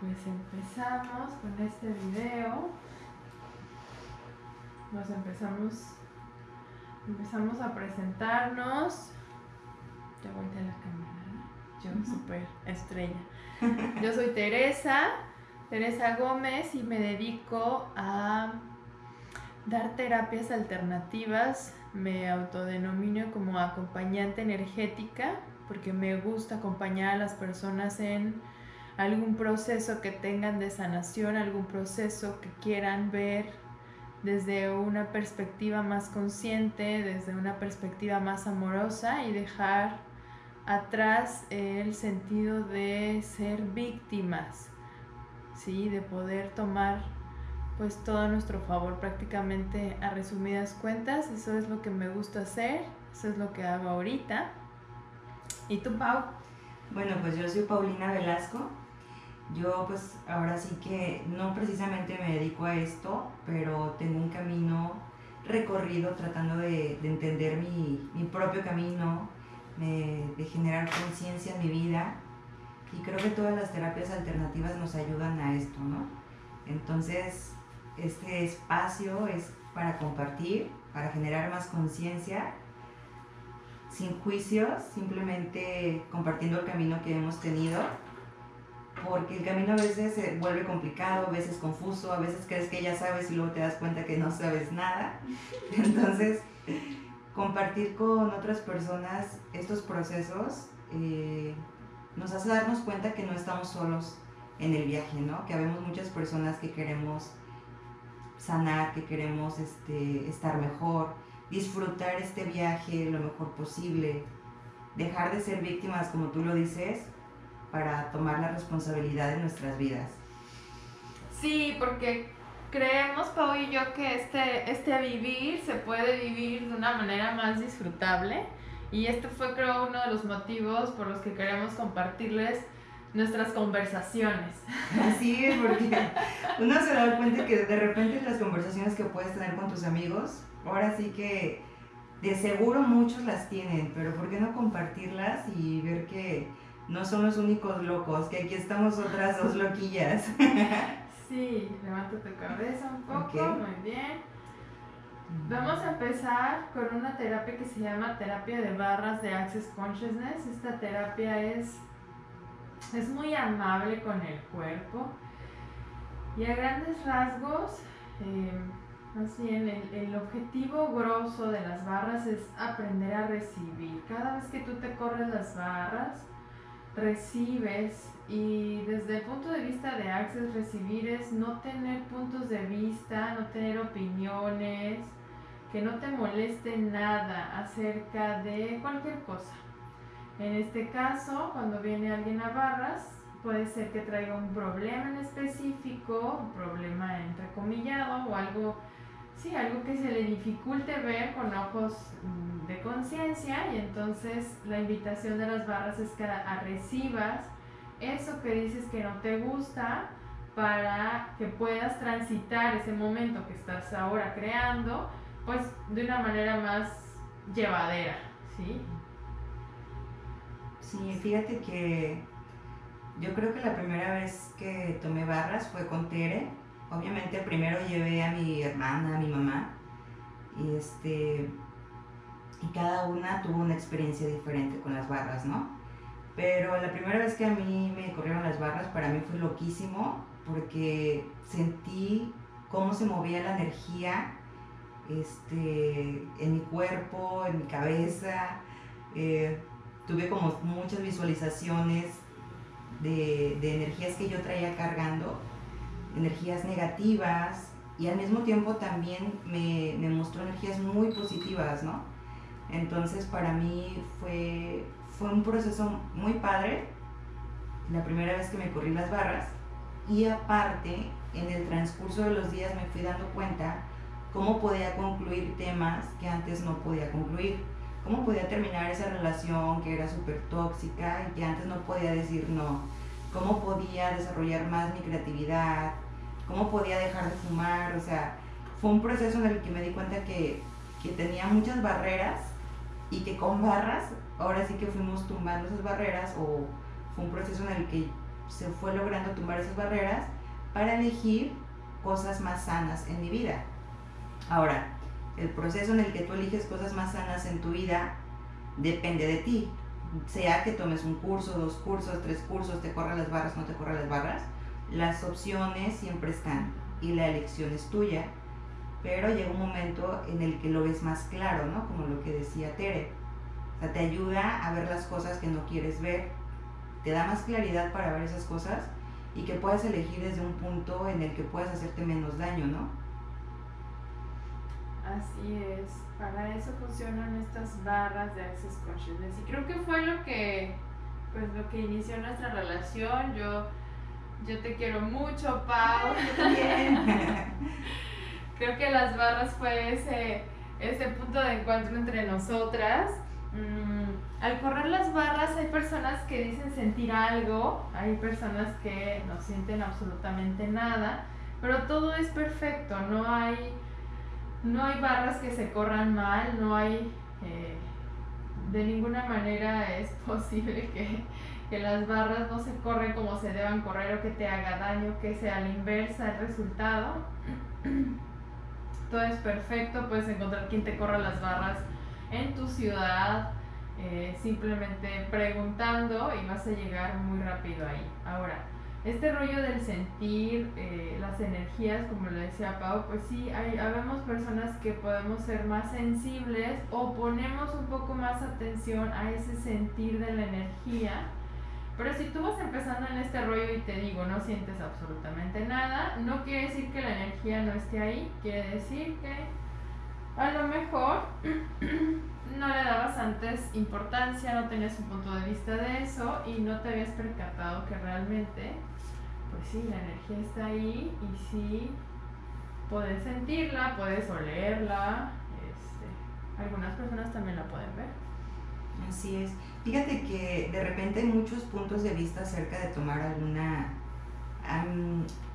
pues empezamos con este video. Nos empezamos, empezamos a presentarnos. Ya volteé la cámara, yo súper estrella. Yo soy Teresa, Teresa Gómez y me dedico a dar terapias alternativas. Me autodenomino como acompañante energética porque me gusta acompañar a las personas en algún proceso que tengan de sanación, algún proceso que quieran ver desde una perspectiva más consciente, desde una perspectiva más amorosa y dejar atrás el sentido de ser víctimas, ¿sí? de poder tomar pues todo a nuestro favor prácticamente a resumidas cuentas, eso es lo que me gusta hacer, eso es lo que hago ahorita. ¿Y tú, Pau? Bueno, pues yo soy Paulina Velasco, yo pues ahora sí que no precisamente me dedico a esto, pero tengo un camino recorrido tratando de, entender mi, propio camino, de, generar conciencia en mi vida. Y creo que todas las terapias alternativas nos ayudan a esto, ¿no? Entonces, este espacio es para compartir, para generar más conciencia, sin juicios, simplemente compartiendo el camino que hemos tenido porque el camino a veces se vuelve complicado, a veces confuso, a veces crees que ya sabes y luego te das cuenta que no sabes nada. Entonces, compartir con otras personas estos procesos eh, nos hace darnos cuenta que no estamos solos en el viaje, ¿no? Que habemos muchas personas que queremos sanar, que queremos este, estar mejor, disfrutar este viaje lo mejor posible, dejar de ser víctimas, como tú lo dices, para tomar la responsabilidad de nuestras vidas. Sí, porque creemos, Pau y yo, que este, este vivir se puede vivir de una manera más disfrutable. Y este fue, creo, uno de los motivos por los que queremos compartirles nuestras conversaciones. Así es, porque uno se da cuenta que de repente las conversaciones que puedes tener con tus amigos, ahora sí que de seguro muchos las tienen, pero ¿por qué no compartirlas y ver que no son los únicos locos, que aquí estamos otras dos loquillas. sí, levanta tu cabeza un poco, muy bien. Vamos a empezar con una terapia que se llama terapia de barras de Access Consciousness. Esta terapia es, es muy amable con el cuerpo y a grandes rasgos, eh, más bien el, el objetivo grosso de las barras es aprender a recibir. Cada vez que tú te corres las barras, recibes y desde el punto de vista de Access recibir es no tener puntos de vista, no tener opiniones, que no te moleste nada acerca de cualquier cosa. En este caso, cuando viene alguien a barras, puede ser que traiga un problema en específico, un problema entrecomillado o algo sí, algo que se le dificulte ver con ojos mm, de conciencia y entonces la invitación de las barras es que recibas eso que dices que no te gusta para que puedas transitar ese momento que estás ahora creando pues de una manera más llevadera, ¿sí? Sí, fíjate que yo creo que la primera vez que tomé barras fue con Tere obviamente primero llevé a mi hermana, a mi mamá, y este y cada una tuvo una experiencia diferente con las barras, ¿no? Pero la primera vez que a mí me corrieron las barras, para mí fue loquísimo, porque sentí cómo se movía la energía este, en mi cuerpo, en mi cabeza. Eh, tuve como muchas visualizaciones de, de energías que yo traía cargando energías negativas y al mismo tiempo también me, me mostró energías muy positivas, ¿no? Entonces para mí fue, fue un proceso muy padre, la primera vez que me corrí las barras y aparte en el transcurso de los días me fui dando cuenta cómo podía concluir temas que antes no podía concluir, cómo podía terminar esa relación que era súper tóxica y que antes no podía decir no, cómo podía desarrollar más mi creatividad, cómo podía dejar de fumar, o sea, fue un proceso en el que me di cuenta que, que tenía muchas barreras y que con barras, ahora sí que fuimos tumbando esas barreras o fue un proceso en el que se fue logrando tumbar esas barreras para elegir cosas más sanas en mi vida. Ahora, el proceso en el que tú eliges cosas más sanas en tu vida depende de ti. Sea que tomes un curso, dos cursos, tres cursos, te corran las barras, no te corran las barras, las opciones siempre están y la elección es tuya. Pero llega un momento en el que lo ves más claro, ¿no? Como lo que decía Tere. O sea, te ayuda a ver las cosas que no quieres ver. Te da más claridad para ver esas cosas y que puedas elegir desde un punto en el que puedas hacerte menos daño, ¿no? Así es, para eso funcionan estas barras de Access Consciousness y creo que fue lo que, pues lo que inició nuestra relación. Yo, yo te quiero mucho, Pau. creo que las barras fue ese, ese punto de encuentro entre nosotras. Mm, al correr las barras hay personas que dicen sentir algo, hay personas que no sienten absolutamente nada, pero todo es perfecto, no hay no hay barras que se corran mal, no hay, eh, de ninguna manera es posible que, las barras no se corren como se deban correr o que te haga daño, que sea la inversa el resultado. Todo es perfecto, puedes encontrar quien te corra las barras en tu ciudad, eh, simplemente preguntando y vas a llegar muy rápido ahí. Ahora, este rollo del sentir eh, las energías, como le decía Pau, pues sí, hay, habemos personas que podemos ser más sensibles o ponemos un poco más atención a ese sentir de la energía. Pero si tú vas empezando en este rollo y te digo, no sientes absolutamente nada, no quiere decir que la energía no esté ahí, quiere decir que a lo mejor no le dabas antes importancia, no tenías un punto de vista de eso y no te habías percatado que realmente pues sí, la energía está ahí y sí puedes sentirla, puedes olerla. Este, algunas personas también la pueden ver. Así es. Fíjate que de repente hay muchos puntos de vista acerca de tomar alguna,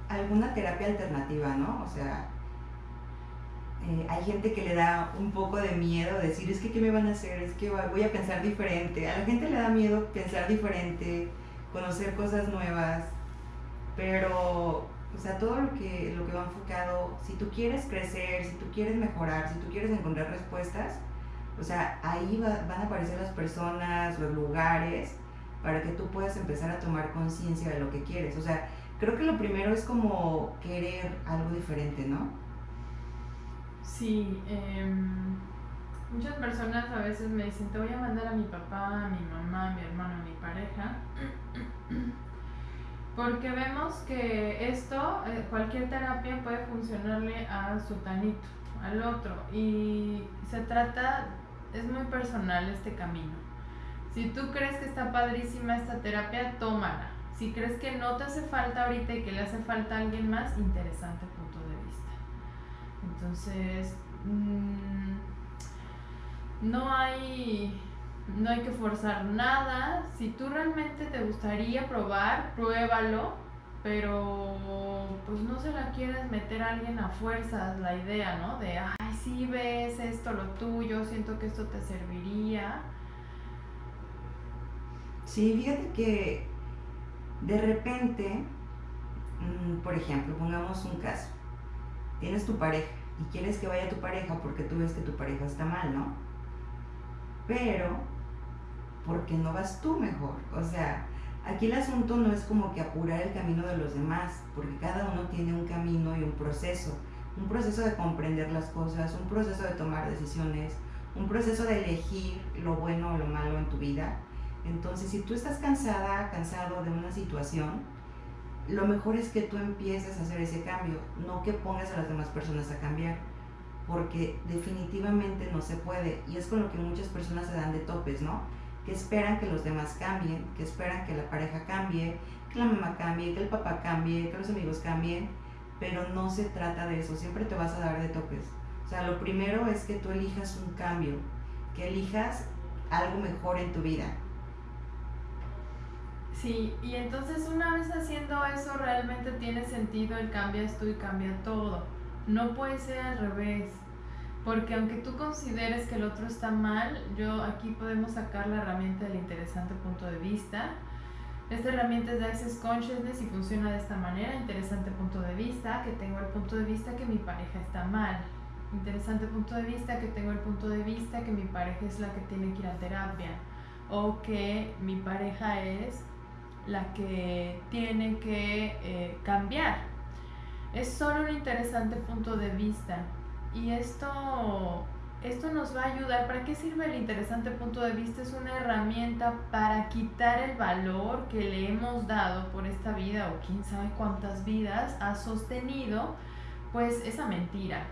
alguna terapia alternativa, ¿no? O sea, eh, hay gente que le da un poco de miedo decir, es que ¿qué me van a hacer? Es que voy a pensar diferente. A la gente le da miedo pensar diferente, conocer cosas nuevas. Pero, o sea, todo lo que, lo que va enfocado, si tú quieres crecer, si tú quieres mejorar, si tú quieres encontrar respuestas, o sea, ahí van a aparecer las personas, los lugares, para que tú puedas empezar a tomar conciencia de lo que quieres. O sea, creo que lo primero es como querer algo diferente, ¿no? Sí, em, muchas personas a veces me dicen, te voy a mandar a mi papá, a mi mamá, a mi hermano, a mi pareja. Porque vemos que esto, eh, cualquier terapia puede funcionarle a su tanito, al otro. Y se trata, es muy personal este camino. Si tú crees que está padrísima esta terapia, tómala. Si crees que no te hace falta ahorita y que le hace falta a alguien más, interesante. Entonces, mm, no hay no hay que forzar nada. Si tú realmente te gustaría probar, pruébalo, pero pues no se la quieres meter a alguien a fuerzas la idea, ¿no? De, ay, sí ves esto, lo tuyo, siento que esto te serviría. Sí, fíjate que de repente, mm, por ejemplo, pongamos un caso, tienes tu pareja y quieres que vaya tu pareja porque tú ves que tu pareja está mal, ¿no? Pero porque no vas tú mejor. O sea, aquí el asunto no es como que apurar el camino de los demás, porque cada uno tiene un camino y un proceso. Un proceso de comprender las cosas, un proceso de tomar decisiones, un proceso de elegir lo bueno o lo malo en tu vida. Entonces, si tú estás cansada, cansado de una situación, lo mejor es que tú empieces a hacer ese cambio, no que pongas a las demás personas a cambiar, porque definitivamente no se puede. Y es con lo que muchas personas se dan de topes, ¿no? que esperan que los demás cambien, que esperan que la pareja cambie, que la mamá cambie, que el papá cambie, que los amigos cambien, pero no se trata de eso, siempre te vas a dar de topes. O sea, lo primero es que tú elijas un cambio, que elijas algo mejor en tu vida. Sí, y entonces una vez haciendo eso realmente tiene sentido el cambias tú y cambia todo. No puede ser al revés. Porque aunque tú consideres que el otro está mal, yo aquí podemos sacar la herramienta del interesante punto de vista. Esta herramienta es de Access Consciousness y funciona de esta manera. Interesante punto de vista, que tengo el punto de vista que mi pareja está mal. Interesante punto de vista, que tengo el punto de vista que mi pareja es la que tiene que ir a terapia. O que mi pareja es la que tiene que eh, cambiar. Es solo un interesante punto de vista. Y esto esto nos va a ayudar. ¿Para qué sirve el interesante punto de vista? Es una herramienta para quitar el valor que le hemos dado por esta vida o quién sabe cuántas vidas ha sostenido pues esa mentira.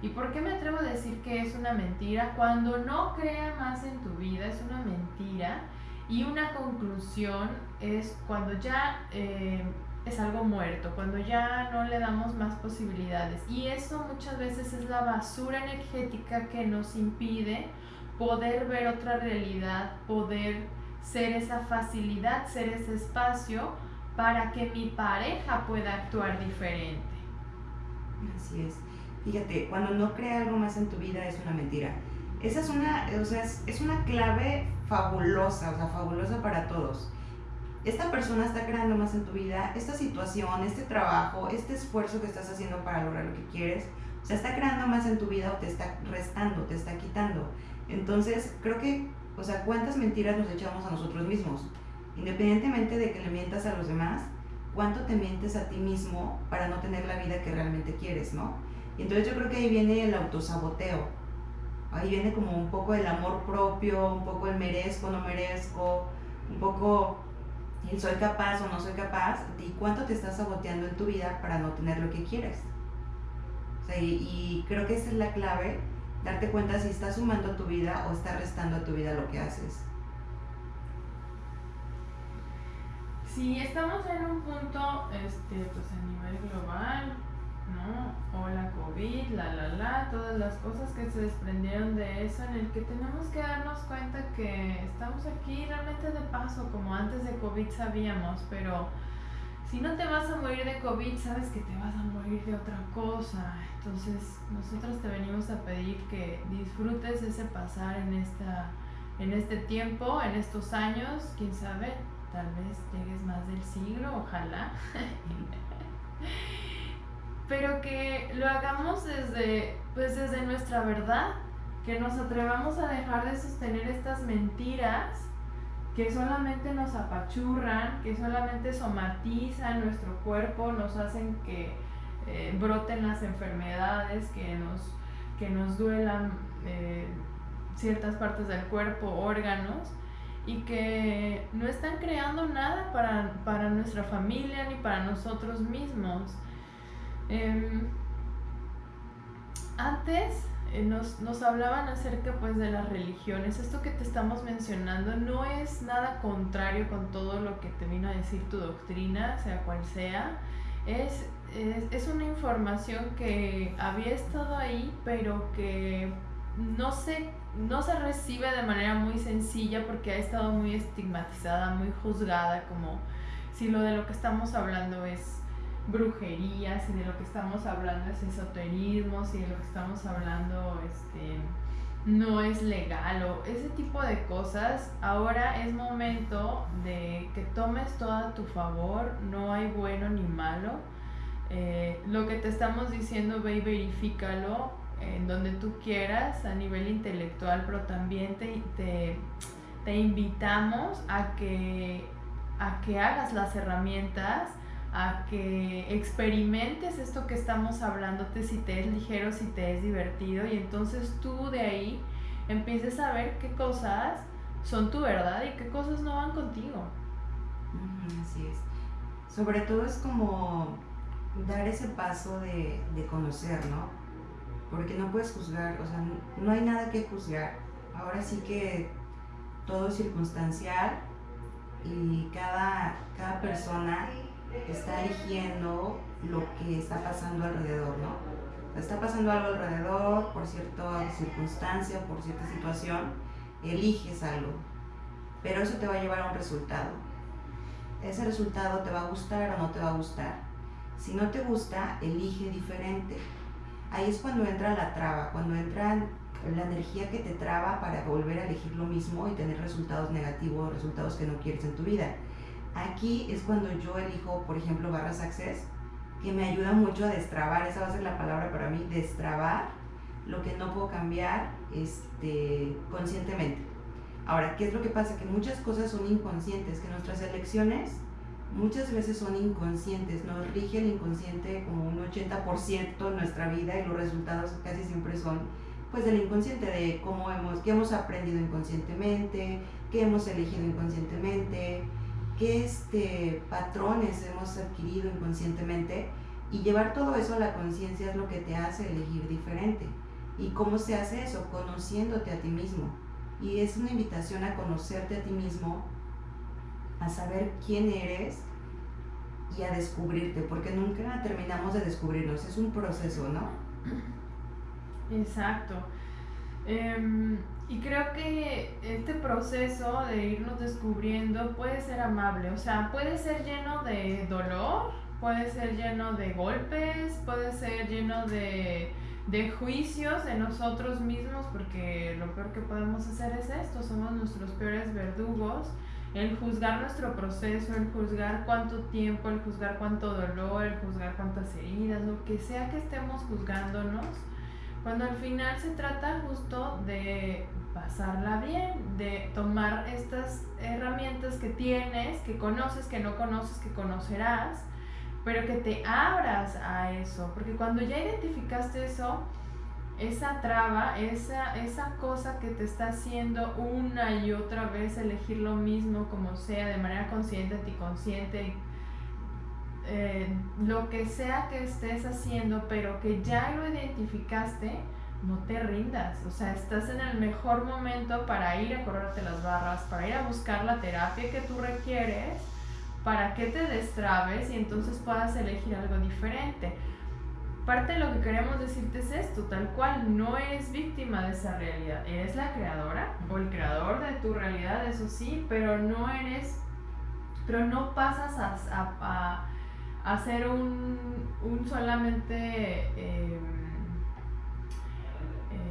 ¿Y por qué me atrevo a decir que es una mentira? Cuando no crea más en tu vida es una mentira y una conclusión es cuando ya eh, es algo muerto, cuando ya no le damos más posibilidades. Y eso muchas veces es la basura energética que nos impide poder ver otra realidad, poder ser esa facilidad, ser ese espacio para que mi pareja pueda actuar diferente. Así es. Fíjate, cuando no crea algo más en tu vida es una mentira. Esa es una, o sea, es, es una clave fabulosa, o sea, fabulosa para todos esta persona está creando más en tu vida, esta situación, este trabajo, este esfuerzo que estás haciendo para lograr lo que quieres, o sea, está creando más en tu vida o te está restando, te está quitando. Entonces, creo que, o sea, ¿cuántas mentiras nos echamos a nosotros mismos? Independientemente de que le mientas a los demás, ¿cuánto te mientes a ti mismo para no tener la vida que realmente quieres, no? Y entonces yo creo que ahí viene el autosaboteo. Ahí viene como un poco el amor propio, un poco el merezco, no merezco, un poco y soy capaz o no soy capaz, y cuánto te estás saboteando en tu vida para no tener lo que quieres. y, creo que esa es la clave, darte cuenta si estás sumando a tu vida o estás restando a tu vida lo que haces. Si estamos en un punto, este, pues a nivel global, ¿no? O la COVID, la, la, la, todas las cosas que se desprendieron de eso, en el que tenemos que darnos cuenta que estamos aquí realmente de paso, como antes de COVID sabíamos, pero si no te vas a morir de COVID, sabes que te vas a morir de otra cosa. Entonces, nosotros te venimos a pedir que disfrutes ese pasar en, esta, en este tiempo, en estos años, quién sabe, tal vez llegues más del siglo, ojalá. pero que lo hagamos desde, pues desde nuestra verdad, que nos atrevamos a dejar de sostener estas mentiras que solamente nos apachurran, que solamente somatizan nuestro cuerpo, nos hacen que eh, broten las enfermedades, que nos, que nos duelan eh, ciertas partes del cuerpo, órganos, y que no están creando nada para, para nuestra familia ni para nosotros mismos. Em, antes eh, nos, hablaban acerca pues de las religiones. Esto que te estamos mencionando no es nada contrario con todo lo que te vino a decir tu doctrina, sea cual sea. Es, es, una información que había estado ahí, pero que no se, no se recibe de manera muy sencilla porque ha estado muy estigmatizada, muy juzgada, como si lo de lo que estamos hablando es brujerías y de lo que estamos hablando es esoterismo, si de lo que estamos hablando este, no es legal o ese tipo de cosas, ahora es momento de que tomes todo a tu favor, no hay bueno ni malo. Eh, lo que te estamos diciendo, ve y verifícalo en donde tú quieras a nivel intelectual, pero también te, te, te invitamos a que, a que hagas las herramientas a que experimentes esto que estamos hablándote, si te es ligero, si te es divertido, y entonces tú de ahí empieces a ver qué cosas son tu verdad y qué cosas no van contigo. Así es. Sobre todo es como dar ese paso de, de conocer, ¿no? Porque no puedes juzgar, o sea, no hay nada que juzgar. Ahora sí que todo es circunstancial y cada, cada persona está eligiendo lo que está pasando alrededor, ¿no? Está pasando algo alrededor por cierta circunstancia, por cierta situación, eliges algo, pero eso te va a llevar a un resultado. Ese resultado te va a gustar o no te va a gustar. Si no te gusta, elige diferente. Ahí es cuando entra la traba, cuando entra la energía que te traba para volver a elegir lo mismo y tener resultados negativos, resultados que no quieres en tu vida. Aquí es cuando yo elijo, por ejemplo, barras access, que me ayuda mucho a destrabar, esa va a ser la palabra para mí, destrabar lo que no puedo cambiar este, conscientemente. Ahora, ¿qué es lo que pasa? Que muchas cosas son inconscientes, que nuestras elecciones muchas veces son inconscientes, nos rige el inconsciente como un 80% de nuestra vida y los resultados casi siempre son pues del inconsciente, de cómo hemos, qué hemos aprendido inconscientemente, qué hemos elegido inconscientemente, qué este, patrones hemos adquirido inconscientemente y llevar todo eso a la conciencia es lo que te hace elegir diferente. ¿Y cómo se hace eso? Conociéndote a ti mismo. Y es una invitación a conocerte a ti mismo, a saber quién eres y a descubrirte, porque nunca terminamos de descubrirnos, es un proceso, ¿no? Exacto. Em, y creo que este proceso de irnos descubriendo puede ser amable, o sea, puede ser lleno de dolor, puede ser lleno de golpes, puede ser lleno de, de juicios de nosotros mismos, porque lo peor que podemos hacer es esto, somos nuestros peores verdugos. El juzgar nuestro proceso, el juzgar cuánto tiempo, el juzgar cuánto dolor, el juzgar cuántas heridas, lo que sea que estemos juzgándonos, cuando al final se trata justo de pasarla bien, de tomar estas herramientas que tienes, que conoces, que no conoces, que conocerás, pero que te abras a eso, porque cuando ya identificaste eso, esa traba, esa, esa cosa que te está haciendo una y otra vez elegir lo mismo, como sea, de manera consciente, anticonsciente, eh, lo que sea que estés haciendo, pero que ya lo identificaste, no te rindas. O sea, estás en el mejor momento para ir a correrte las barras, para ir a buscar la terapia que tú requieres, para que te destrabes y entonces puedas elegir algo diferente parte de lo que queremos decirte es esto, tal cual, no eres víctima de esa realidad, eres la creadora o el creador de tu realidad, eso sí, pero no eres, pero no pasas a, a, ser un, un solamente... Em,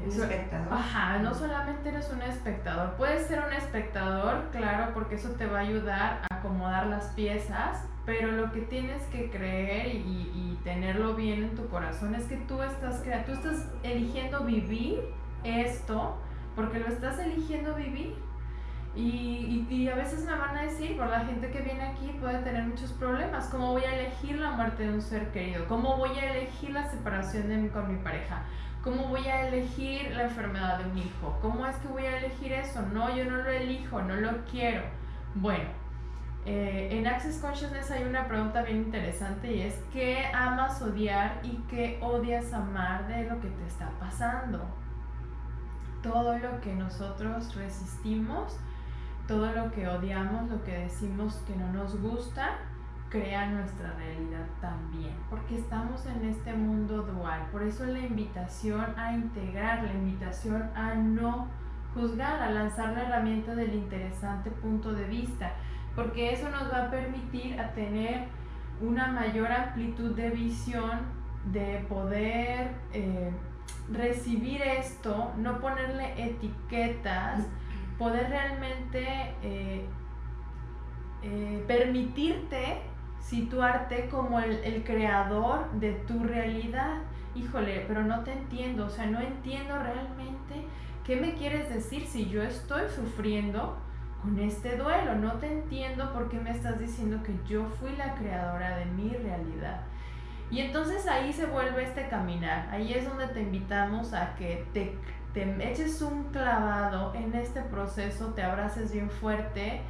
un espectador. Ajá, no solamente eres un espectador, puedes ser un espectador, claro, porque eso te va a ayudar a acomodar las piezas, pero lo que tienes que creer y, tenerlo bien en tu corazón es que tú estás, tú estás eligiendo vivir esto porque lo estás eligiendo vivir. Y, y, a veces me van a decir, por la gente que viene aquí puede tener muchos problemas. ¿Cómo voy a elegir la muerte de un ser querido? ¿Cómo voy a elegir la separación de con mi pareja? ¿Cómo voy a elegir la enfermedad de un hijo? ¿Cómo es que voy a elegir eso? No, yo no lo elijo, no lo quiero. Bueno, eh, en Access Consciousness hay una pregunta bien interesante y es ¿qué amas odiar y qué odias amar de lo que te está pasando? Todo lo que nosotros resistimos, todo lo que odiamos, lo que decimos que no nos gusta, crea nuestra realidad también, porque estamos en este mundo dual. Por eso la invitación a integrar, la invitación a no juzgar, a lanzar la herramienta del interesante punto de vista porque eso nos va a permitir a tener una mayor amplitud de visión, de poder eh, recibir esto, no ponerle etiquetas, poder realmente eh, eh, permitirte situarte como el, el creador de tu realidad. Híjole, pero no te entiendo, o sea, no entiendo realmente qué me quieres decir si yo estoy sufriendo con este duelo. No te entiendo por qué me estás diciendo que yo fui la creadora de mi realidad. Y entonces ahí se vuelve este caminar. Ahí es donde te invitamos a que te, te eches un clavado en este proceso, te abraces bien fuerte,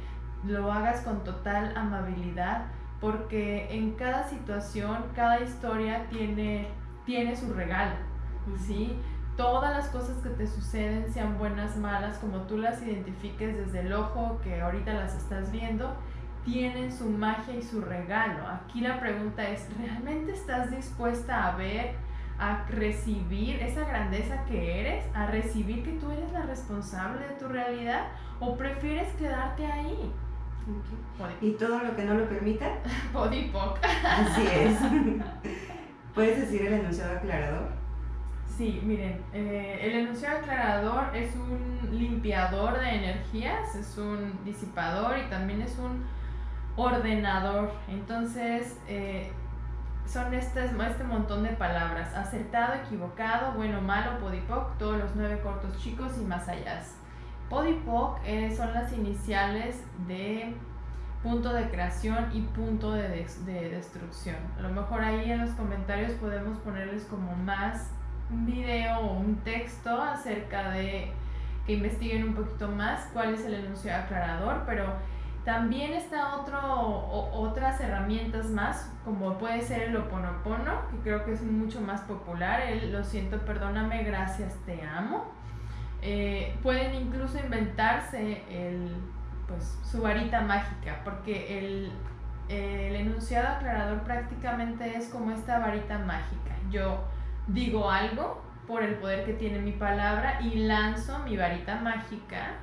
lo hagas con total amabilidad, porque en cada situación, cada historia tiene, tiene su regalo. ¿sí? todas las cosas que te suceden, sean buenas, malas, como tú las identifiques desde el ojo que ahorita las estás viendo, tienen su magia y su regalo. Aquí la pregunta es, ¿realmente estás dispuesta a ver, a recibir esa grandeza que eres, a recibir que tú eres la responsable de tu realidad o prefieres quedarte ahí? ¿Y todo lo que no lo permita? Podipoc. Así es. ¿Puedes decir el enunciado aclarador? Sí, miren, eh, el enunciado aclarador es un limpiador de energías, es un disipador y también es un ordenador. Entonces, eh, son este, este montón de palabras. Acertado, equivocado, bueno, malo, podipoc, todos los nueve cortos chicos y más allá. Podipoc eh, son las iniciales de punto de creación y punto de, de, destrucción. A lo mejor ahí en los comentarios podemos ponerles como más un video o un texto acerca de que investiguen un poquito más cuál es el enunciado aclarador, pero también está otro, otras herramientas más, como puede ser el oponopono, que creo que es mucho más popular, el lo siento, perdóname, gracias, te amo. Eh, pueden incluso inventarse el, pues, su varita mágica, porque el, el enunciado aclarador prácticamente es como esta varita mágica. Yo digo algo por el poder que tiene mi palabra y lanzo mi varita mágica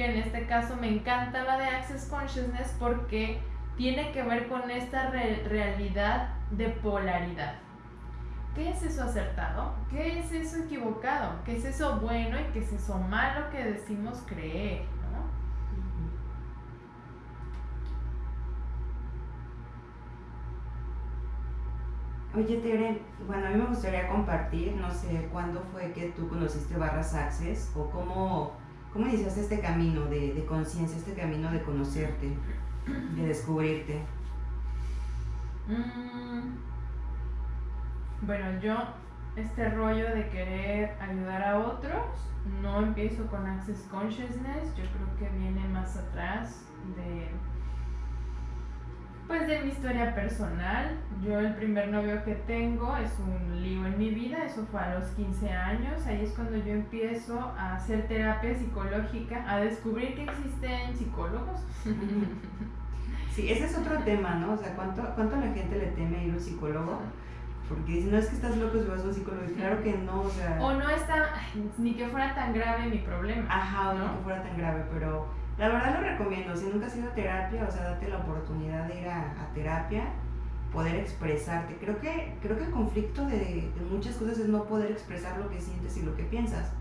que en este caso me encanta la de Access Consciousness porque tiene que ver con esta realidad de polaridad. ¿Qué es eso acertado? ¿Qué es eso equivocado? ¿Qué es eso bueno y qué es eso malo que decimos creer? Oye, Tere, bueno, a mí me gustaría compartir, no sé, cuándo fue que tú conociste Barras Access o cómo ¿Cómo iniciaste este camino de, conciencia, este camino de conocerte, de descubrirte? Mm, bueno, yo este rollo de querer ayudar a otros, no empiezo con Access Consciousness, yo creo que viene más atrás de pues de mi historia personal, yo el primer novio que tengo es un lío en mi vida, eso fue a los 15 años, ahí es cuando yo empiezo a hacer terapia psicológica, a descubrir que existen psicólogos. Sí, ese es otro tema, ¿no? O sea, ¿cuánto, cuánto la gente le teme ir a un psicólogo? Porque dicen, no es que estás loco si vas a un psicólogo. Y claro que no, o sea... O no está, ni que fuera tan grave mi problema. Ajá, o no que fuera tan grave, pero la verdad lo recomiendo, si nunca has ido a terapia, o sea, date la oportunidad de ir a, terapia, poder expresarte. Creo que, creo que el conflicto de, muchas cosas es no poder expresar lo que sientes y lo que piensas.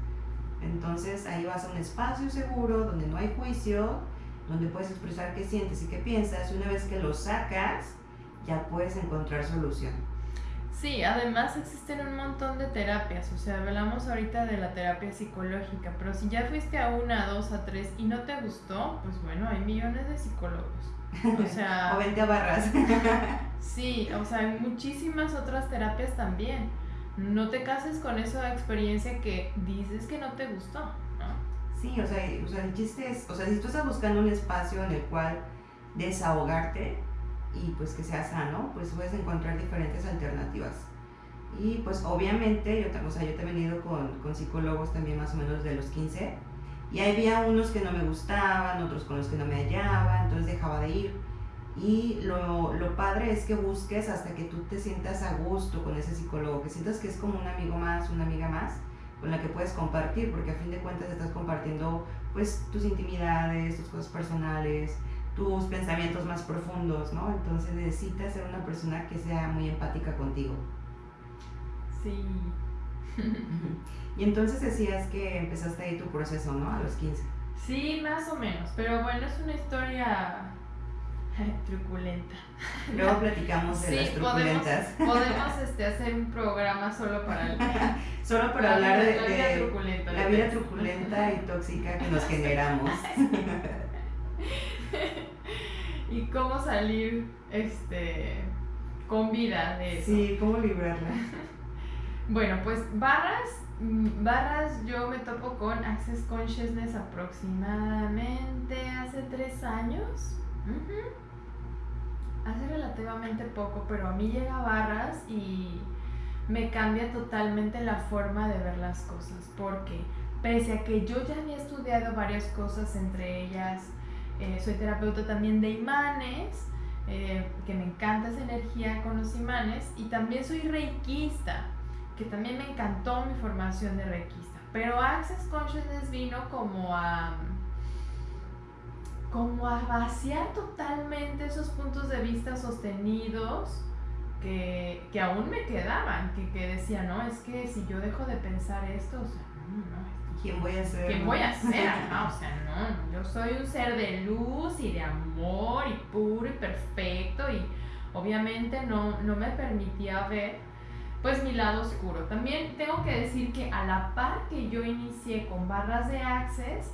Entonces ahí vas a un espacio seguro, donde no hay juicio, donde puedes expresar qué sientes y qué piensas, y una vez que lo sacas, ya puedes encontrar solución. Sí, además existen un montón de terapias, o sea, hablamos ahorita de la terapia psicológica, pero si ya fuiste a una, a dos, a tres y no te gustó, pues bueno, hay millones de psicólogos. O sea... o vente a barras. sí, o sea, hay muchísimas otras terapias también. No te cases con esa experiencia que dices que no te gustó, ¿no? Sí, o sea, o sea, el chiste es, o sea, si tú estás buscando un espacio en el cual desahogarte, y pues que sea sano, pues puedes encontrar diferentes alternativas. Y pues obviamente, yo, o sea, yo te he venido con, con, psicólogos también más o menos de los 15 y había unos que no me gustaban, otros con los que no me hallaba, entonces dejaba de ir. Y lo, lo padre es que busques hasta que tú te sientas a gusto con ese psicólogo, que sientas que es como un amigo más, una amiga más, con la que puedes compartir, porque a fin de cuentas estás compartiendo pues tus intimidades, tus cosas personales, tus pensamientos más profundos, ¿no? Entonces necesitas ser una persona que sea muy empática contigo. Sí. y entonces decías que empezaste ahí tu proceso, ¿no? A los 15. Sí, más o menos, pero bueno, es una historia truculenta. Luego platicamos de las truculentas. Podemos, podemos este, hacer un programa solo para solo para hablar de, la vida truculenta, la vida truculenta y tóxica que nos generamos. y cómo salir este con vida de eso. Sí, cómo librarla. bueno, pues barras, mm, barras yo me topo con Access Consciousness aproximadamente hace tres años. Hace relativamente poco, pero a mí llega barras y me cambia totalmente la forma de ver las cosas, porque pese a que yo ya había estudiado varias cosas, entre ellas eh, soy terapeuta también de imanes, eh, que me encanta esa energía con los imanes, y también soy reikista, que también me encantó mi formación de reikista. Pero Access Consciousness vino como a como a vaciar totalmente esos puntos de vista sostenidos que, que aún me quedaban, que, que decía, no, es que si yo dejo de pensar esto, o sea, no, no, ¿quién voy a ser? ¿Quién voy a ser? o sea, no, yo soy un ser de luz y de amor y puro y perfecto y obviamente no, no me permitía ver pues mi lado oscuro. También tengo que decir que a la par que yo inicié con barras de Access,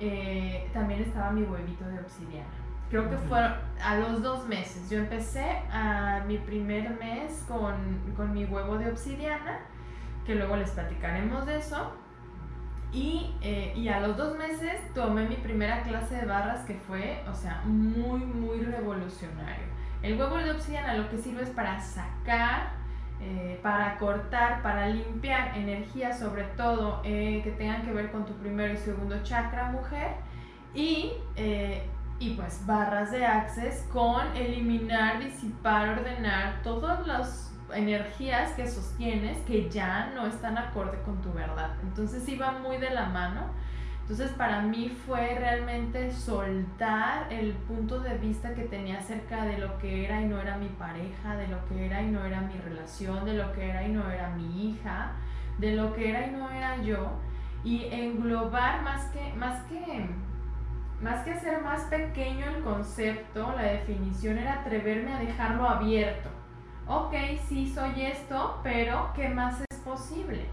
eh, también estaba mi huevito de obsidiana. Creo que fue a los dos meses. Yo empecé a mi primer mes con, con mi huevo de obsidiana, que luego les platicaremos de eso. Y, eh, y, a los dos meses tomé mi primera clase de barras que fue, o sea, muy, muy revolucionario. El huevo de obsidiana lo que sirve es para sacar, eh, para cortar, para limpiar energía, sobre todo eh, que tengan que ver con tu primero y segundo chakra, mujer. Y, y pues barras de access con eliminar, disipar, ordenar todos los energías que sostienes que ya no están acorde con tu verdad. Entonces iba muy de la mano. Entonces para mí fue realmente soltar el punto de vista que tenía acerca de lo que era y no era mi pareja, de lo que era y no era mi relación, de lo que era y no era mi hija, de lo que era y no era yo. Y englobar más que, más que, más que hacer más pequeño el concepto, la definición era atreverme a dejarlo abierto ok, sí soy esto, pero ¿qué más es posible?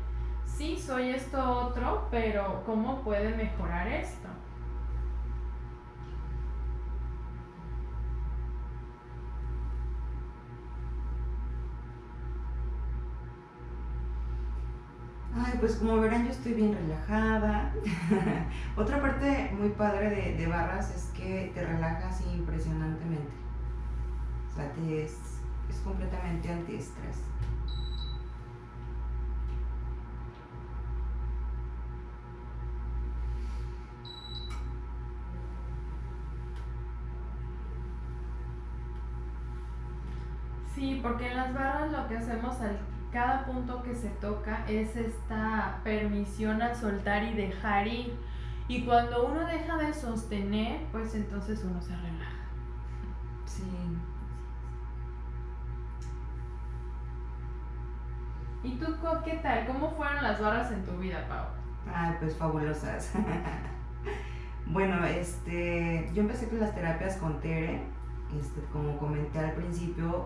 Sí soy esto otro, pero ¿cómo puede mejorar esto? Ay, pues como verán yo estoy bien relajada. Otra parte muy padre de, de, barras es que te relajas impresionantemente. O sea, te, es completamente antiestrés. Sí, porque en las barras lo que hacemos al cada punto que se toca es esta permisión a soltar y dejar ir. Y cuando uno deja de sostener, pues entonces uno se relaja. Sí. ¿Y tú qué tal? ¿Cómo fueron las barras en tu vida, Pau? Ay, pues fabulosas. bueno, este, yo empecé con las terapias con Tere, este, como comenté al principio,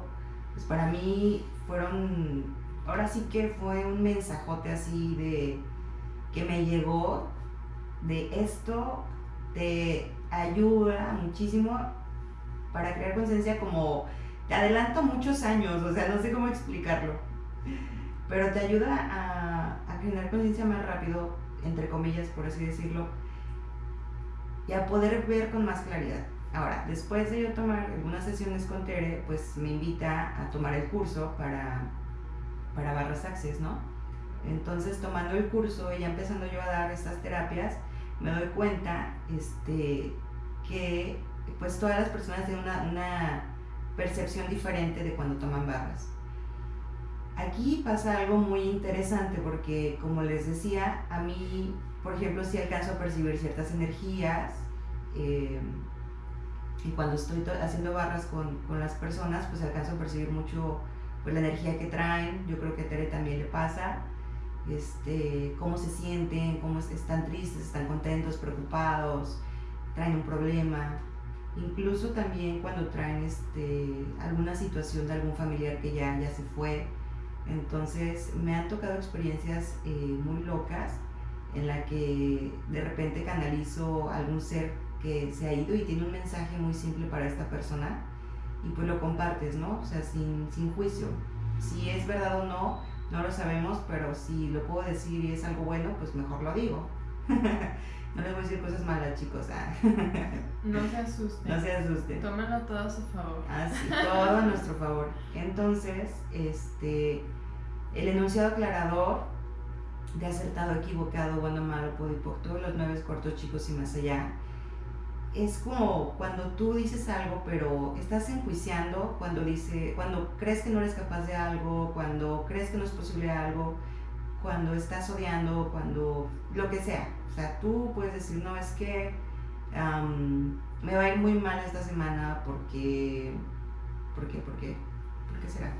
pues para mí fueron, ahora sí que fue un mensajote así de que me llegó de esto te ayuda muchísimo para crear conciencia como te adelanto muchos años, o sea, no sé cómo explicarlo pero te ayuda a, a generar conciencia más rápido, entre comillas, por así decirlo, y a poder ver con más claridad. Ahora, después de yo tomar algunas sesiones con Tere, pues me invita a tomar el curso para, para Barras Access, ¿no? Entonces, tomando el curso y ya empezando yo a dar estas terapias, me doy cuenta este, que pues todas las personas tienen una, una percepción diferente de cuando toman barras. Aquí pasa algo muy interesante porque, como les decía, a mí, por ejemplo, si alcanzo a percibir ciertas energías eh, y cuando estoy haciendo barras con, con, las personas, pues alcanzo a percibir mucho pues, la energía que traen. Yo creo que a Tere también le pasa. Este, cómo se sienten, cómo están tristes, están contentos, preocupados, traen un problema. Incluso también cuando traen este, alguna situación de algún familiar que ya, ya se fue entonces me han tocado experiencias eh, muy locas en la que de repente canalizo algún ser que se ha ido y tiene un mensaje muy simple para esta persona y pues lo compartes, ¿no? O sea, sin, sin juicio. Si es verdad o no, no lo sabemos, pero si lo puedo decir y es algo bueno, pues mejor lo digo. no les voy a decir cosas malas, chicos. Ah. no se asusten. No se asusten. Tómenlo todo a su favor. Así, todo a nuestro favor. Entonces, este el enunciado aclarador de acertado, equivocado, bueno, malo, podipoc, todos los nueve cortos, chicos y más allá, es como cuando tú dices algo, pero estás enjuiciando, cuando, dice, cuando crees que no eres capaz de algo, cuando crees que no es posible algo, cuando estás odiando, cuando lo que sea. O sea, tú puedes decir, no, es que me va a ir muy mal esta semana porque, ¿por qué? ¿Por qué? ¿Por qué será?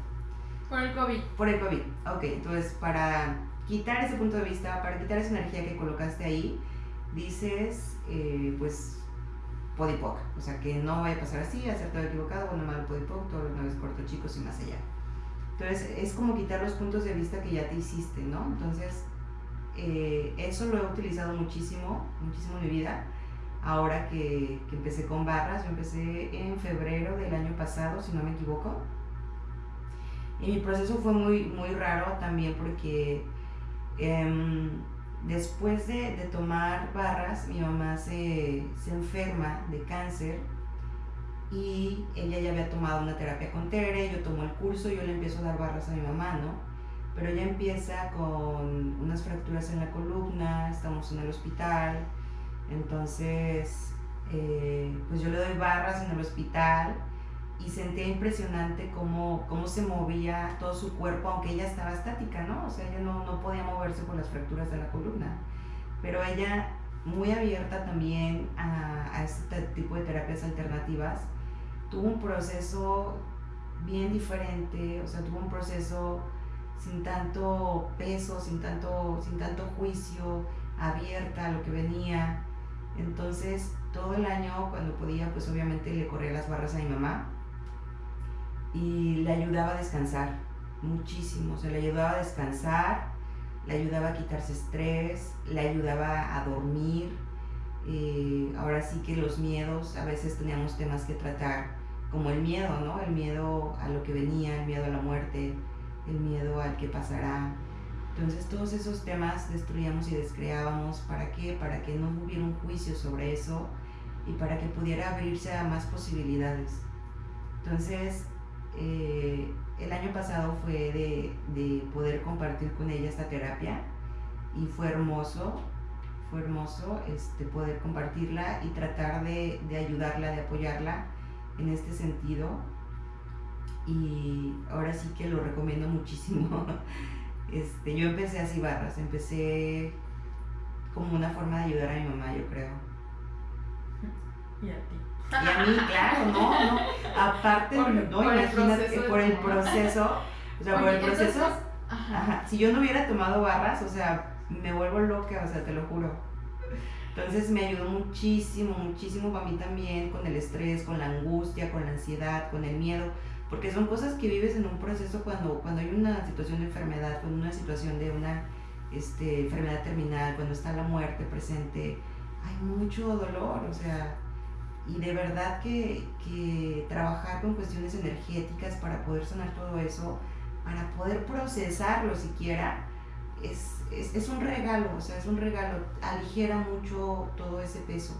Por el COVID. Por el COVID. Ok, entonces para quitar ese punto de vista, para quitar esa energía que colocaste ahí, dices, eh, pues, podipoc, o sea, que no vaya a pasar así, hacer todo equivocado, bueno, malo podipoc, todos los nueve cortos chicos y más allá. Entonces, es como quitar los puntos de vista que ya te hiciste, ¿no? Entonces, eh, eso lo he utilizado muchísimo, muchísimo en mi vida. Ahora que, que, empecé con barras, yo empecé en febrero del año pasado, si no me equivoco. Y mi proceso fue muy, muy raro también porque em, después de, tomar barras, mi mamá se, se, enferma de cáncer y ella ya había tomado una terapia con Tere, yo tomo el curso, yo le empiezo a dar barras a mi mamá, ¿no? Pero ella empieza con unas fracturas en la columna, estamos en el hospital, entonces eh, pues yo le doy barras en el hospital y sentía impresionante cómo, cómo se movía todo su cuerpo, aunque ella estaba estática, ¿no? O sea, ella no, no podía moverse por las fracturas de la columna. Pero ella, muy abierta también a, a este tipo de terapias alternativas, tuvo un proceso bien diferente, o sea, tuvo un proceso sin tanto peso, sin tanto, sin tanto juicio, abierta a lo que venía. Entonces, todo el año, cuando podía, pues obviamente le corría las barras a mi mamá y le ayudaba a descansar muchísimo, o sea, le ayudaba a descansar, le ayudaba a quitarse estrés, le ayudaba a dormir. Eh, ahora sí que los miedos, a veces teníamos temas que tratar, como el miedo, ¿no? El miedo a lo que venía, el miedo a la muerte, el miedo al que pasará. Entonces todos esos temas destruíamos y descreábamos. ¿Para qué? Para que no hubiera un juicio sobre eso y para que pudiera abrirse a más posibilidades. Entonces eh, el año pasado fue de, de, poder compartir con ella esta terapia y fue hermoso, fue hermoso este, poder compartirla y tratar de, de ayudarla, de apoyarla en este sentido. Y ahora sí que lo recomiendo muchísimo. Este, yo empecé así barras, empecé como una forma de ayudar a mi mamá, yo creo. Y a ti. Y a mí, claro, no, no. Aparte, no, imagínate, por el proceso, o sea, por el proceso, ajá. si yo no hubiera tomado barras, o sea, me vuelvo loca, o sea, te lo juro. Entonces me ayudó muchísimo, muchísimo para mí también con el estrés, con la angustia, con la ansiedad, con el miedo, porque son cosas que vives en un proceso cuando, cuando hay una situación de enfermedad, cuando una situación de una este, enfermedad terminal, cuando está la muerte presente, hay mucho dolor, o sea, y de verdad que, que, trabajar con cuestiones energéticas para poder sanar todo eso, para poder procesarlo siquiera, es, es, es, un regalo, o sea, es un regalo, aligera mucho todo ese peso.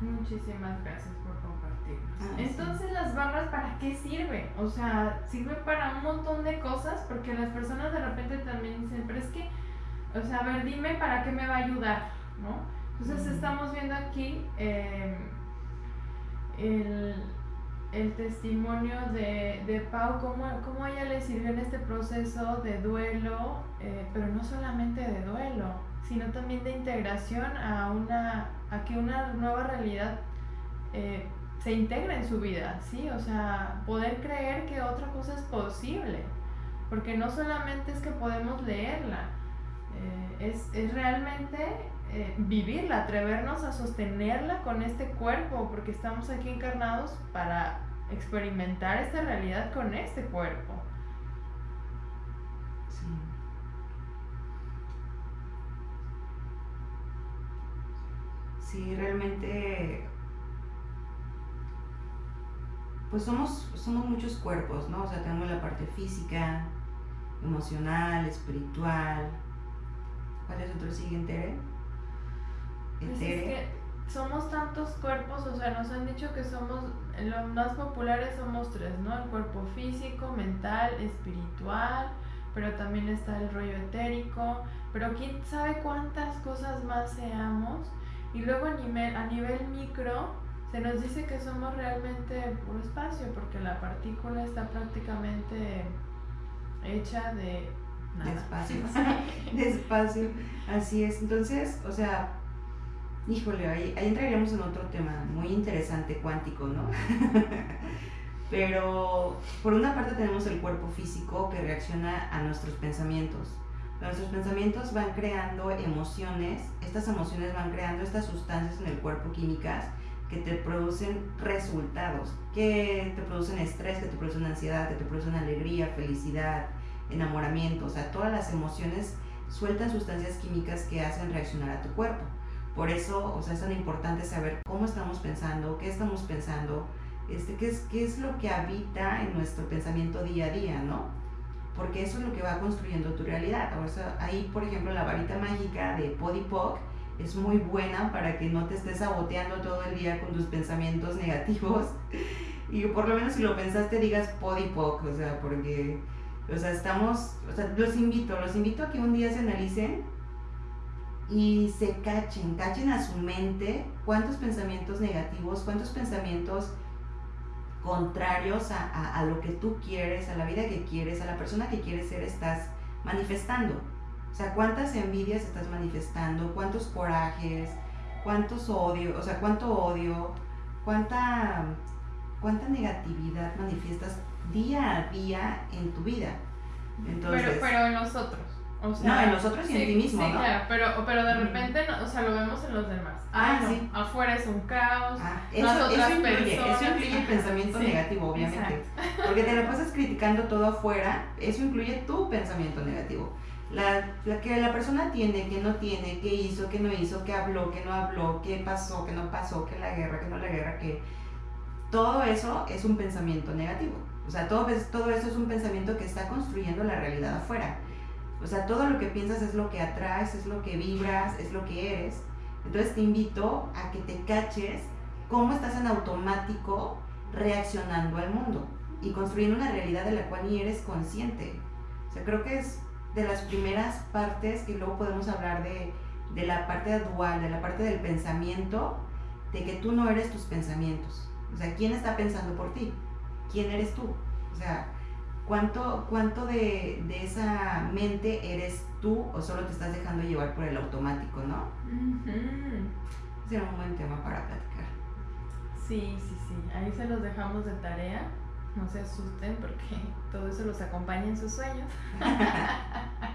Muchísimas gracias por compartir. Ah, Entonces, ¿las barras para qué sirven? O sea, sirven para un montón de cosas, porque las personas de repente también dicen, pero es que, o sea, a ver, dime para qué me va a ayudar, ¿no? Entonces estamos viendo aquí eh, el, el, testimonio de, de Pau, cómo, cómo, ella le sirvió en este proceso de duelo, eh, pero no solamente de duelo, sino también de integración a, una, a que una nueva realidad eh, se integre en su vida, ¿sí? O sea, poder creer que otra cosa es posible, porque no solamente es que podemos leerla, es, es realmente eh, vivirla, atrevernos a sostenerla con este cuerpo, porque estamos aquí encarnados para experimentar esta realidad con este cuerpo. Sí. Sí, realmente, pues somos, somos muchos cuerpos, ¿no? O sea, tenemos la parte física, emocional, espiritual. ¿Cuál es otro siguiente? Pues es que somos tantos cuerpos, o sea, nos han dicho que somos, los más populares somos tres, ¿no? El cuerpo físico, mental, espiritual, pero también está el rollo etérico, pero quién sabe cuántas cosas más seamos. Y luego a nivel, a nivel micro se nos dice que somos realmente puro espacio, porque la partícula está prácticamente hecha de... Nada. De espacio. de espacio, así es. Entonces, o sea, Híjole, ahí, entraríamos en otro tema muy interesante, cuántico, ¿no? Pero por una parte tenemos el cuerpo físico que reacciona a nuestros pensamientos. Nuestros pensamientos van creando emociones, estas emociones van creando estas sustancias en el cuerpo químicas que te producen resultados, que te producen estrés, que te producen ansiedad, que te producen alegría, felicidad, enamoramiento, o sea, todas las emociones sueltan sustancias químicas que hacen reaccionar a tu cuerpo. Por eso, o sea, es tan importante saber cómo estamos pensando, qué estamos pensando, este, qué, es, qué es lo que habita en nuestro pensamiento día a día, ¿no? Porque eso es lo que va construyendo tu realidad. O sea, ahí, por ejemplo, la varita mágica de Podipoc es muy buena para que no te estés saboteando todo el día con tus pensamientos negativos. Y por lo menos si lo pensaste digas Podipoc, o sea, porque, o sea, estamos, o sea, los invito, los invito a que un día se analicen y se cachen, cachen a su mente cuántos pensamientos negativos, cuántos pensamientos contrarios a, a, lo que tú quieres, a la vida que quieres, a la persona que quieres ser, estás manifestando. O sea, cuántas envidias estás manifestando, cuántos corajes, cuántos odios, o sea, cuánto odio, cuánta, cuánta negatividad manifiestas día a día en tu vida. Entonces, pero, pero en nosotros no, en nosotros y en ti mismo, sí, claro, pero, pero de repente, o sea, lo vemos en los demás. Ah, sí. Afuera es un caos. Ah, eso, eso, incluye, eso incluye el pensamiento negativo, obviamente. Porque te lo pasas criticando todo afuera, eso incluye tu pensamiento negativo. La, la, que la persona tiene, que no tiene, qué hizo, qué no hizo, qué habló, qué no habló, qué pasó, qué no pasó, qué la guerra, qué no la guerra, que todo eso es un pensamiento negativo. O sea, todo, todo eso es un pensamiento que está construyendo la realidad afuera. O sea, todo lo que piensas es lo que atraes, es lo que vibras, es lo que eres. Entonces te invito a que te caches cómo estás en automático reaccionando al mundo y construyendo una realidad de la cual ni eres consciente. O sea, creo que es de las primeras partes que luego podemos hablar de, de la parte dual, de la parte del pensamiento, de que tú no eres tus pensamientos. O sea, ¿quién está pensando por ti? ¿Quién eres tú? O sea, ¿Cuánto, cuánto de, de, esa mente eres tú o solo te estás dejando llevar por el automático, no? Será un buen tema para platicar. Sí, sí, sí. Ahí se los dejamos de tarea. No se asusten porque todo eso los acompaña en sus sueños.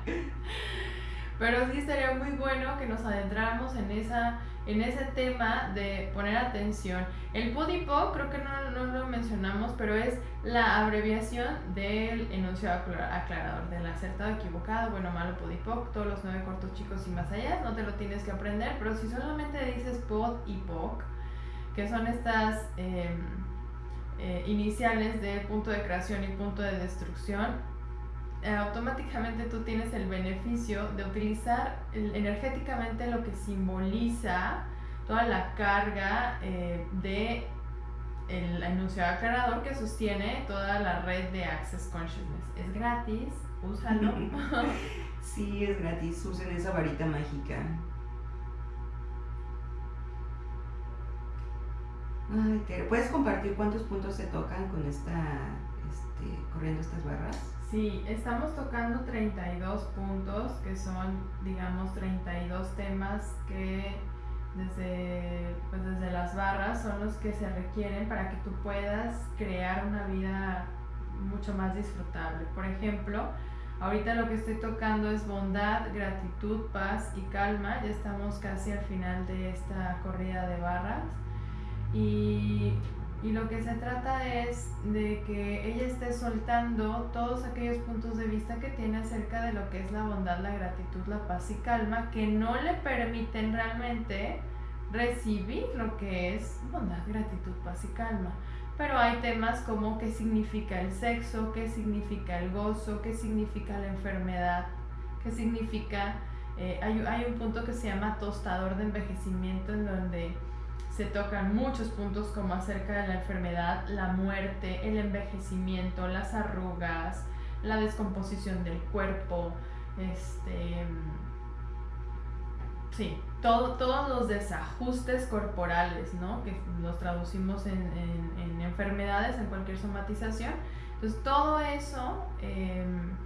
Pero sí estaría muy bueno que nos adentráramos en esa en ese tema de poner atención. El PUDIPO, creo que no, no, lo mencionamos, pero es la abreviación del enunciado aclarador, del acertado, equivocado, bueno, malo, PUDIPO, todos los nueve cortos chicos y más allá, no te lo tienes que aprender, pero si solamente dices POD y POC, que son estas em, eh, iniciales de punto de creación y punto de destrucción, eh, automáticamente tú tienes el beneficio de utilizar energéticamente lo que simboliza toda la carga eh, de el enunciado aclarador que sostiene toda la red de Access Consciousness. Es gratis, úsalo. sí, es gratis, usen esa varita mágica. Ay, ¿puedes compartir cuántos puntos se tocan con esta, este, corriendo estas barras? Sí, estamos tocando 32 puntos, que son, digamos, 32 temas que desde, pues desde las barras son los que se requieren para que tú puedas crear una vida mucho más disfrutable. Por ejemplo, ahorita lo que estoy tocando es bondad, gratitud, paz y calma. Ya estamos casi al final de esta corrida de barras. Y y lo que se trata es de que ella esté soltando todos aquellos puntos de vista que tiene acerca de lo que es la bondad, la gratitud, la paz y calma, que no le permiten realmente recibir lo que es bondad, gratitud, paz y calma. Pero hay temas como qué significa el sexo, qué significa el gozo, qué significa la enfermedad, qué significa... Eh, hay, hay un punto que se llama tostador de envejecimiento en donde se tocan muchos puntos como acerca de la enfermedad, la muerte, el envejecimiento, las arrugas, la descomposición del cuerpo, este, sí, todo, todos los desajustes corporales, ¿no? Que los traducimos en, enfermedades, en cualquier somatización. Entonces, todo eso... Em,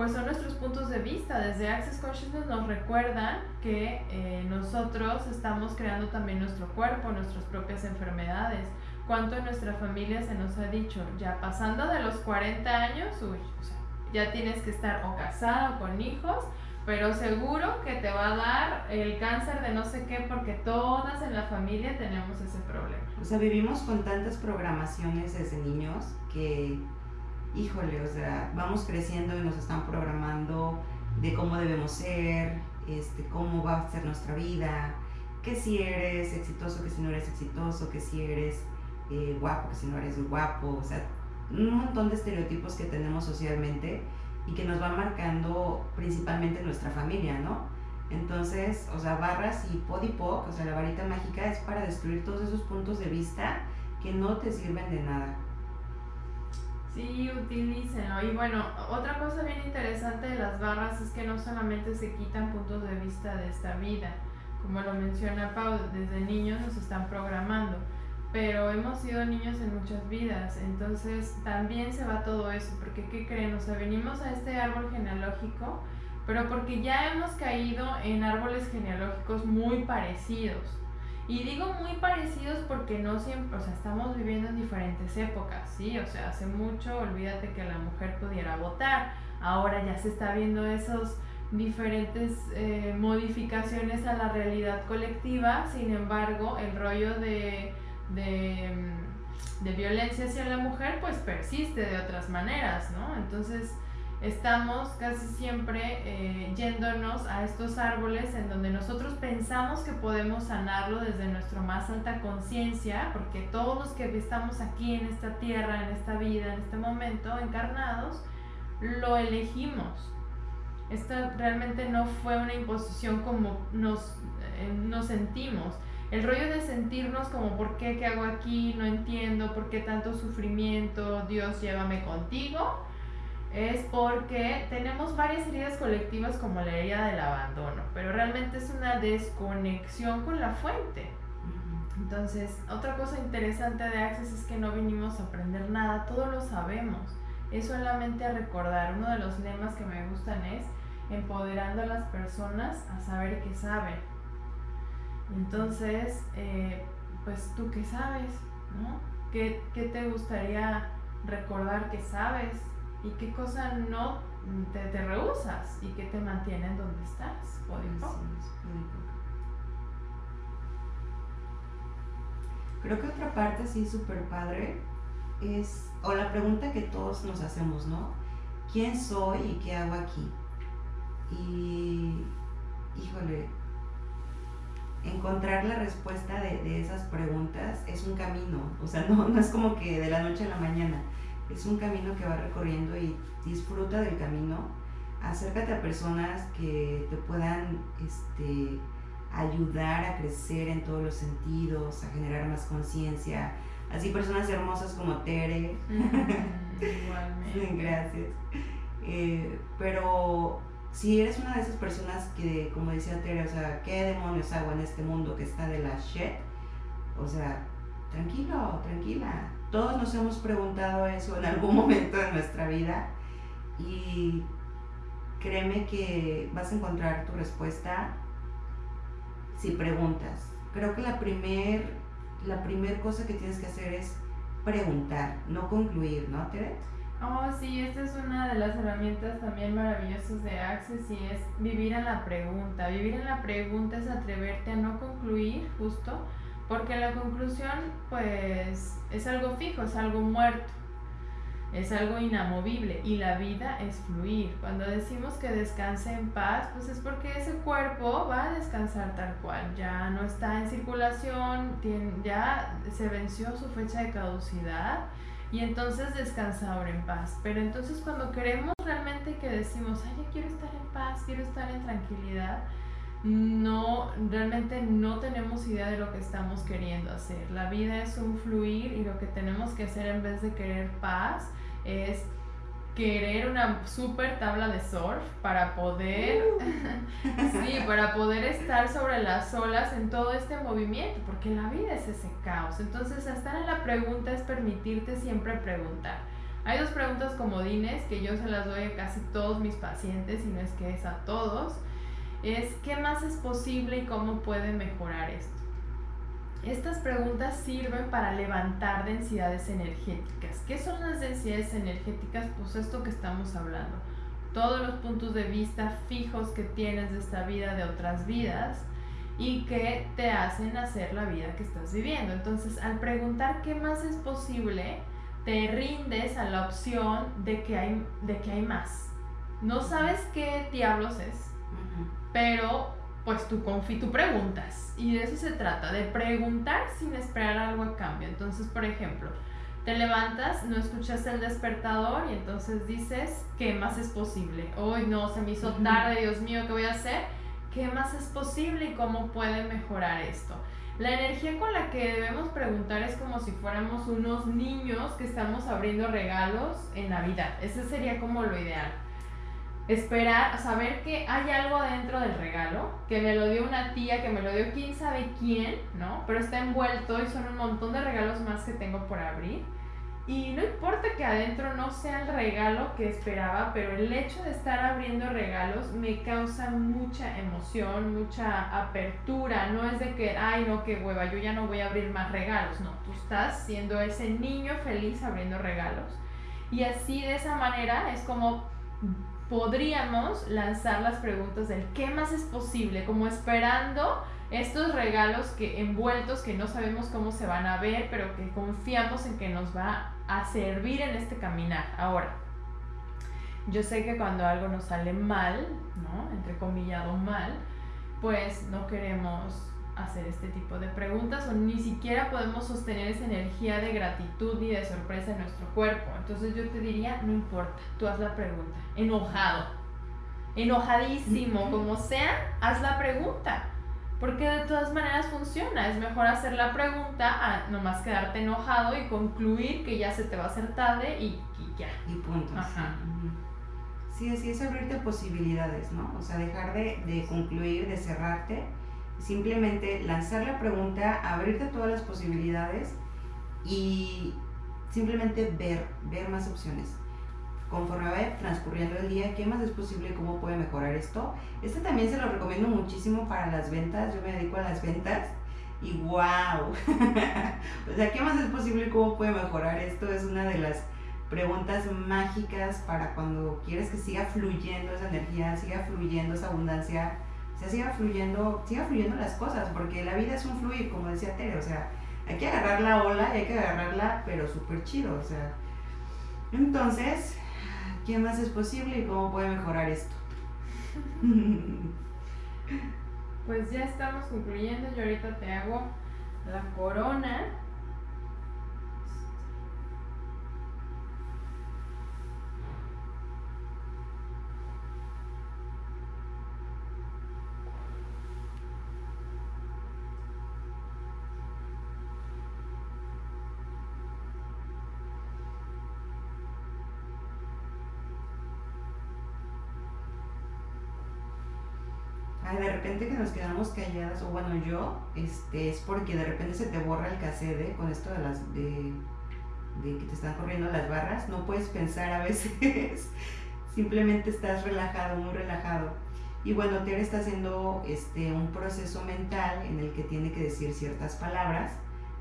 pues son nuestros puntos de vista. Desde Access Consciousness nos recuerdan que eh, nosotros estamos creando también nuestro cuerpo, nuestras propias enfermedades. ¿Cuánto en nuestra familia se nos ha dicho? Ya pasando de los 40 años, uy, o sea, ya tienes que estar o casado con hijos, pero seguro que te va a dar el cáncer de no sé qué porque todas en la familia tenemos ese problema. O sea, vivimos con tantas programaciones desde niños que, híjole, o sea, vamos creciendo y nos están programando de cómo debemos ser, este, cómo va a ser nuestra vida, que si eres exitoso, que si no eres exitoso, que si eres eh, guapo, que si no eres guapo, o sea, un montón de estereotipos que tenemos socialmente y que nos van marcando principalmente nuestra familia, ¿no? Entonces, o sea, barras y podipoc, o sea, la varita mágica es para destruir todos esos puntos de vista que no te sirven de nada. Sí, utilícenlo. Y bueno, otra cosa bien interesante de las barras es que no solamente se quitan puntos de vista de esta vida, como lo menciona Pau, desde niños nos están programando, pero hemos sido niños en muchas vidas, entonces también se va todo eso, porque ¿qué creen? O sea, venimos a este árbol genealógico, pero porque ya hemos caído en árboles genealógicos muy parecidos. Y digo muy parecidos porque no siempre, o sea, estamos viviendo en diferentes épocas, ¿sí? O sea, hace mucho, olvídate que la mujer pudiera votar, ahora ya se está viendo esos diferentes eh, modificaciones a la realidad colectiva, sin embargo, el rollo de, de, mm, de violencia hacia la mujer pues persiste de otras maneras, ¿no? Entonces, estamos casi siempre eh, yéndonos a estos árboles en donde nosotros pensamos que podemos sanarlo desde nuestra más alta conciencia, porque todos los que estamos aquí en esta tierra, en esta vida, en este momento, encarnados, lo elegimos. Esto realmente no fue una imposición como nos, eh, nos sentimos. El rollo de sentirnos como, ¿por qué? ¿Qué hago aquí? No entiendo, ¿por qué tanto sufrimiento? Dios, llévame contigo es porque tenemos varias heridas colectivas como la herida del abandono, pero realmente es una desconexión con la fuente. Entonces, otra cosa interesante de Access es que no vinimos a aprender nada, todo lo sabemos, es solamente a recordar. Uno de los lemas que me gustan es empoderando a las personas a saber que saben. Entonces, eh, pues tú qué sabes, ¿no? ¿Qué, ¿Qué te gustaría recordar que sabes? Y qué cosa no te, te rehusas y qué te mantienen donde estás. Creo que otra parte sí súper padre es, o la pregunta que todos nos hacemos, ¿no? ¿Quién soy y qué hago aquí? Y, híjole, encontrar la respuesta de, de, esas preguntas es un camino, o sea, no, no es como que de la noche a la mañana es un camino que va recorriendo y disfruta del camino. Acércate a personas que te puedan este, ayudar a crecer en todos los sentidos, a generar más conciencia. Así personas hermosas como Tere. Igualmente. Gracias. Eh, pero si eres una de esas personas que, como decía Tere, o sea, ¿qué demonios hago en este mundo que está de la shit? O sea, tranquilo, tranquila todos nos hemos preguntado eso en algún momento de nuestra vida y créeme que vas a encontrar tu respuesta si preguntas. Creo que la primer, la primer cosa que tienes que hacer es preguntar, no concluir, ¿no, Tere? Oh, sí, esta es una de las herramientas también maravillosas de Access y es vivir en la pregunta. Vivir en la pregunta es atreverte a no concluir justo, porque la conclusión, pues, es algo fijo, es algo muerto, es algo inamovible y la vida es fluir. Cuando decimos que descanse en paz, pues es porque ese cuerpo va a descansar tal cual, ya no está en circulación, ya se venció su fecha de caducidad y entonces descansa ahora en paz. Pero entonces cuando queremos realmente que decimos, ay, yo quiero estar en paz, quiero estar en tranquilidad, no, realmente no tenemos idea de lo que estamos queriendo hacer. La vida es un fluir y lo que tenemos que hacer en vez de querer paz es querer una super tabla de surf para poder uh. sí, para poder estar sobre las olas en todo este movimiento, porque la vida es ese caos. Entonces, estar en la pregunta es permitirte siempre preguntar. Hay dos preguntas comodines que yo se las doy a casi todos mis pacientes, y no es que es a todos es qué más es posible y cómo puede mejorar esto. Estas preguntas sirven para levantar densidades energéticas. ¿Qué son las densidades energéticas? Pues esto que estamos hablando. Todos los puntos de vista fijos que tienes de esta vida, de otras vidas, y que te hacen hacer la vida que estás viviendo. Entonces, al preguntar qué más es posible, te rindes a la opción de que hay, de que hay más. No sabes qué diablos es, pero pues tú, confi tú preguntas. Y de eso se trata, de preguntar sin esperar algo a cambio. Entonces, por ejemplo, te levantas, no escuchas el despertador y entonces dices, ¿qué más es posible? Hoy no, se me hizo tarde, Dios mío, ¿qué voy a hacer? ¿Qué más es posible y cómo puede mejorar esto? La energía con la que debemos preguntar es como si fuéramos unos niños que estamos abriendo regalos en Navidad. Ese sería como lo ideal. Esperar, saber que hay algo dentro del regalo, que me lo dio una tía, que me lo dio quién sabe quién, ¿no? Pero está envuelto y son un montón de regalos más que tengo por abrir y no importa que adentro no sea el regalo que esperaba, pero el hecho de estar abriendo regalos me causa mucha emoción, mucha apertura. No es de que, ay, no, qué hueva, yo ya no voy a abrir más regalos. No, tú estás siendo ese niño feliz abriendo regalos. Y así de esa manera es como podríamos lanzar las preguntas del qué más es posible, como esperando estos regalos que envueltos que no sabemos cómo se van a ver, pero que confiamos en que nos va a servir en este caminar. Ahora, yo sé que cuando algo nos sale mal, ¿no? Entre comillado mal, pues no queremos hacer este tipo de preguntas o ni siquiera podemos sostener esa energía de gratitud y de sorpresa en nuestro cuerpo. Entonces yo te diría, no importa, tú haz la pregunta. Enojado, enojadísimo, como sea, haz la pregunta. Porque de todas maneras funciona. Es mejor hacer la pregunta a nomás quedarte enojado y concluir que ya se te va a hacer tarde y, ya. Y punto. Ajá. Sí, así es abrirte posibilidades, ¿no? O sea, dejar de, de concluir, de cerrarte. Simplemente lanzar la pregunta, abrirte todas las posibilidades y simplemente ver, ver más opciones. Conforme vaya transcurriendo el día, qué más es posible, cómo puede mejorar esto. Este también se lo recomiendo muchísimo para las ventas, yo me dedico a las ventas y wow, o sea, qué más es posible, cómo puede mejorar esto, es una de las preguntas mágicas para cuando quieres que siga fluyendo esa energía, siga fluyendo esa abundancia, sea, siga fluyendo, siga fluyendo las cosas, porque la vida es un fluir, como decía Tere, o sea, hay que agarrar la ola y hay que agarrarla, pero súper chido, o sea. Entonces, ¿Qué más es posible y cómo puede mejorar esto? Pues ya estamos concluyendo. Yo ahorita te hago la corona nos quedamos calladas, o bueno, yo, este, es porque de repente se te borra el cassette con esto de las, de, de que te están corriendo las barras, no puedes pensar a veces, simplemente estás relajado, muy relajado. Y bueno, Tere está haciendo este, un proceso mental en el que tiene que decir ciertas palabras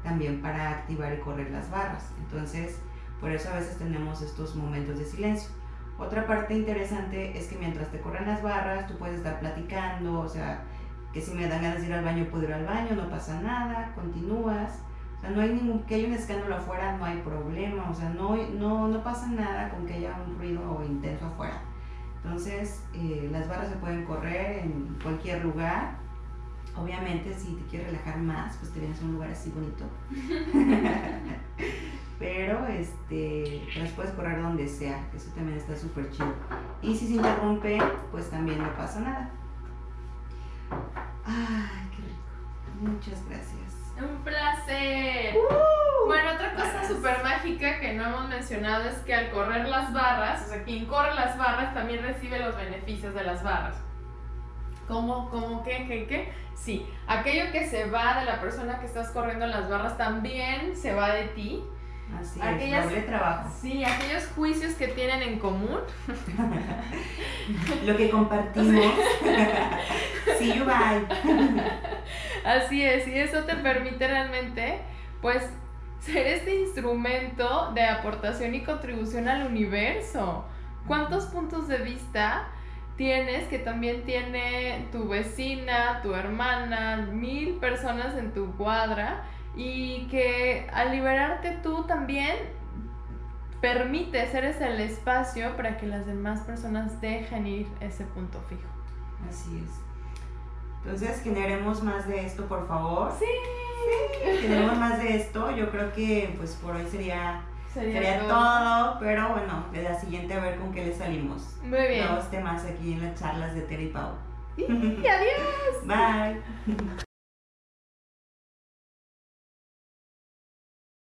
también para activar y correr las barras. Entonces, por eso a veces tenemos estos momentos de silencio. Otra parte interesante es que mientras te corren las barras, tú puedes estar platicando, o sea, que si me dan ganas de ir al baño, puedo ir al baño, no pasa nada, continúas. O sea, no hay ningún, que haya un escándalo afuera, no hay problema, o sea, no, no, no pasa nada con que haya un ruido intenso afuera. Entonces, eh, las barras se pueden correr en cualquier lugar. Obviamente, si te quieres relajar más, pues te vienes a un lugar así bonito. pero este, las puedes correr donde sea, eso también está súper chido. Y si se interrumpe, pues también no pasa nada. Ay, qué rico. Muchas gracias. Un placer. Uh, bueno, otra cosa súper mágica que no hemos mencionado es que al correr las barras, o sea, quien corre las barras también recibe los beneficios de las barras. ¿Cómo, cómo, qué, qué, qué? Sí, aquello que se va de la persona que estás corriendo las barras también se va de ti Así es, doble trabajo. Sí, aquellos juicios que tienen en común. Lo que compartimos. sí, you bye. Así es, y eso te permite realmente, pues, ser este instrumento de aportación y contribución al universo. ¿Cuántos puntos de vista tienes que también tiene tu vecina, tu hermana, mil personas en tu cuadra y que al liberarte tú también permites, eres el espacio para que las demás personas dejen ir ese punto fijo. Así es. Entonces, generemos más de esto, por favor. Sí. Generemos más de esto. Yo creo que, pues, por hoy sería, sería, todo. Pero bueno, de la siguiente a ver con qué le salimos. Muy bien. Nuevos temas aquí en las charlas de Terry Pau. Y adiós. Bye.